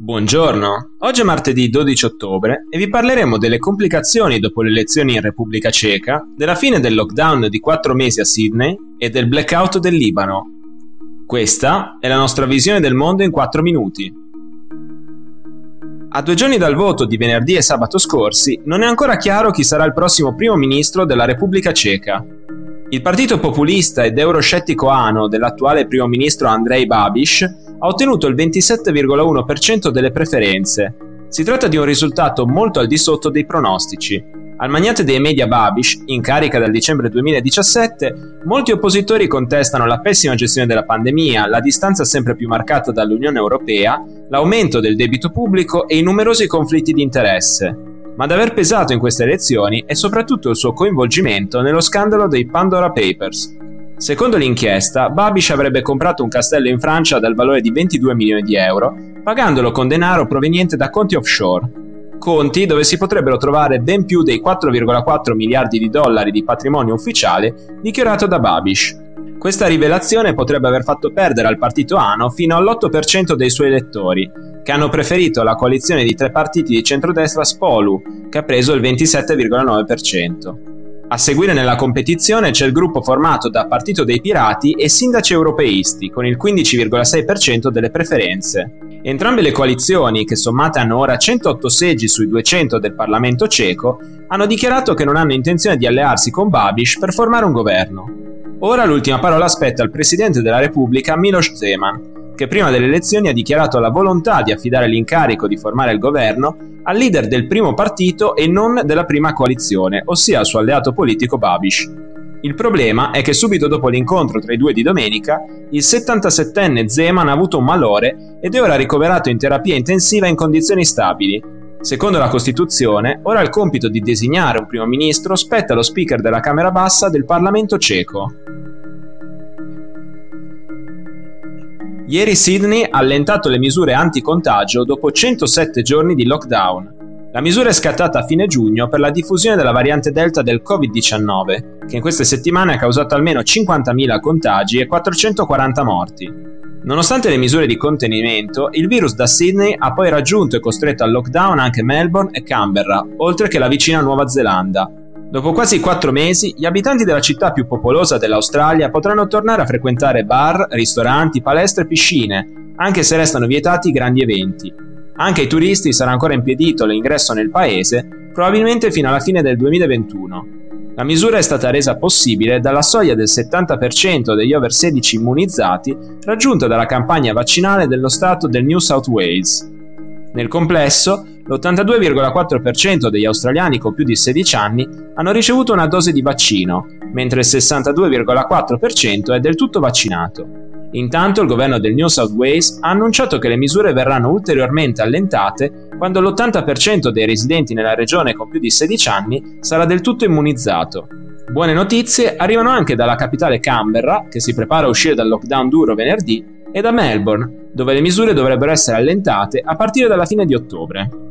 Buongiorno, oggi è martedì 12 ottobre e vi parleremo delle complicazioni dopo le elezioni in Repubblica Ceca, della fine del lockdown di 4 mesi a Sydney e del blackout del Libano. Questa è la nostra visione del mondo in 4 minuti. A due giorni dal voto di venerdì e sabato scorsi, non è ancora chiaro chi sarà il prossimo primo ministro della Repubblica Ceca. Il partito populista ed euroscettico ANO dell'attuale primo ministro Andrei Babiš ha ottenuto il 27,1% delle preferenze. Si tratta di un risultato molto al di sotto dei pronostici. Al magnate dei media Babiš, in carica dal dicembre 2017, molti oppositori contestano la pessima gestione della pandemia, la distanza sempre più marcata dall'Unione Europea, l'aumento del debito pubblico e i numerosi conflitti di interesse ma ad aver pesato in queste elezioni è soprattutto il suo coinvolgimento nello scandalo dei Pandora Papers. Secondo l'inchiesta, Babish avrebbe comprato un castello in Francia dal valore di 22 milioni di euro, pagandolo con denaro proveniente da conti offshore. Conti dove si potrebbero trovare ben più dei 4,4 miliardi di dollari di patrimonio ufficiale dichiarato da Babish. Questa rivelazione potrebbe aver fatto perdere al partito ANO fino all'8% dei suoi elettori, che hanno preferito la coalizione di tre partiti di centrodestra Spolu, che ha preso il 27,9%. A seguire nella competizione c'è il gruppo formato da Partito dei Pirati e Sindaci Europeisti, con il 15,6% delle preferenze. Entrambe le coalizioni, che sommate hanno ora 108 seggi sui 200 del Parlamento ceco, hanno dichiarato che non hanno intenzione di allearsi con Babiš per formare un governo. Ora l'ultima parola spetta al Presidente della Repubblica Miloš Zeman, che prima delle elezioni ha dichiarato la volontà di affidare l'incarico di formare il governo al leader del primo partito e non della prima coalizione, ossia al suo alleato politico Babiš. Il problema è che subito dopo l'incontro tra i due di domenica, il 77enne Zeman ha avuto un malore ed è ora ricoverato in terapia intensiva in condizioni stabili, Secondo la Costituzione, ora il compito di designare un primo ministro spetta allo speaker della Camera bassa del Parlamento ceco. Ieri Sydney ha allentato le misure anti-contagio dopo 107 giorni di lockdown. La misura è scattata a fine giugno per la diffusione della variante Delta del Covid-19, che in queste settimane ha causato almeno 50.000 contagi e 440 morti. Nonostante le misure di contenimento, il virus da Sydney ha poi raggiunto e costretto al lockdown anche Melbourne e Canberra, oltre che la vicina Nuova Zelanda. Dopo quasi quattro mesi, gli abitanti della città più popolosa dell'Australia potranno tornare a frequentare bar, ristoranti, palestre e piscine, anche se restano vietati grandi eventi. Anche ai turisti sarà ancora impedito l'ingresso nel paese, probabilmente fino alla fine del 2021. La misura è stata resa possibile dalla soglia del 70% degli over 16 immunizzati raggiunta dalla campagna vaccinale dello Stato del New South Wales. Nel complesso, l'82,4% degli australiani con più di 16 anni hanno ricevuto una dose di vaccino, mentre il 62,4% è del tutto vaccinato. Intanto il governo del New South Wales ha annunciato che le misure verranno ulteriormente allentate quando l'80% dei residenti nella regione con più di 16 anni sarà del tutto immunizzato. Buone notizie arrivano anche dalla capitale Canberra, che si prepara a uscire dal lockdown duro venerdì, e da Melbourne, dove le misure dovrebbero essere allentate a partire dalla fine di ottobre.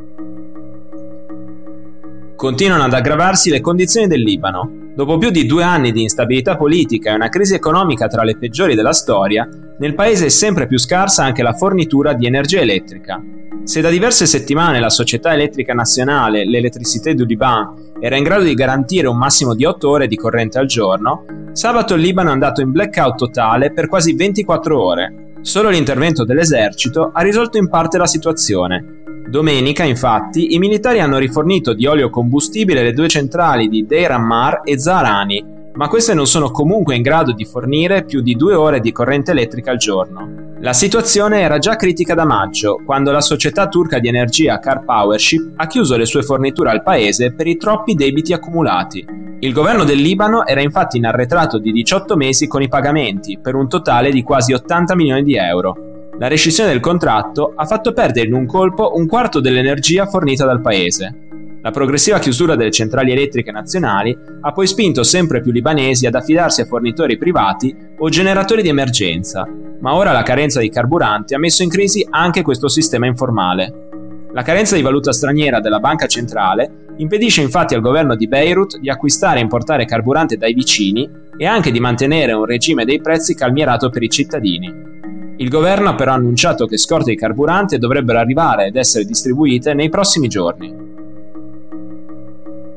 Continuano ad aggravarsi le condizioni del Libano. Dopo più di due anni di instabilità politica e una crisi economica tra le peggiori della storia, nel paese è sempre più scarsa anche la fornitura di energia elettrica. Se da diverse settimane la società elettrica nazionale, l'Electricité du Liban, era in grado di garantire un massimo di 8 ore di corrente al giorno, sabato il Libano è andato in blackout totale per quasi 24 ore. Solo l'intervento dell'esercito ha risolto in parte la situazione, Domenica, infatti, i militari hanno rifornito di olio combustibile le due centrali di Deir Ammar e Zahrani, ma queste non sono comunque in grado di fornire più di due ore di corrente elettrica al giorno. La situazione era già critica da maggio, quando la società turca di energia Car Powership ha chiuso le sue forniture al paese per i troppi debiti accumulati. Il governo del Libano era infatti in arretrato di 18 mesi con i pagamenti, per un totale di quasi 80 milioni di euro, la rescissione del contratto ha fatto perdere in un colpo un quarto dell'energia fornita dal paese. La progressiva chiusura delle centrali elettriche nazionali ha poi spinto sempre più libanesi ad affidarsi a fornitori privati o generatori di emergenza, ma ora la carenza di carburanti ha messo in crisi anche questo sistema informale. La carenza di valuta straniera della banca centrale impedisce infatti al governo di Beirut di acquistare e importare carburante dai vicini e anche di mantenere un regime dei prezzi calmierato per i cittadini. Il governo ha però annunciato che scorte di carburante dovrebbero arrivare ed essere distribuite nei prossimi giorni.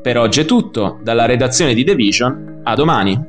Per oggi è tutto, dalla redazione di The Vision, a domani.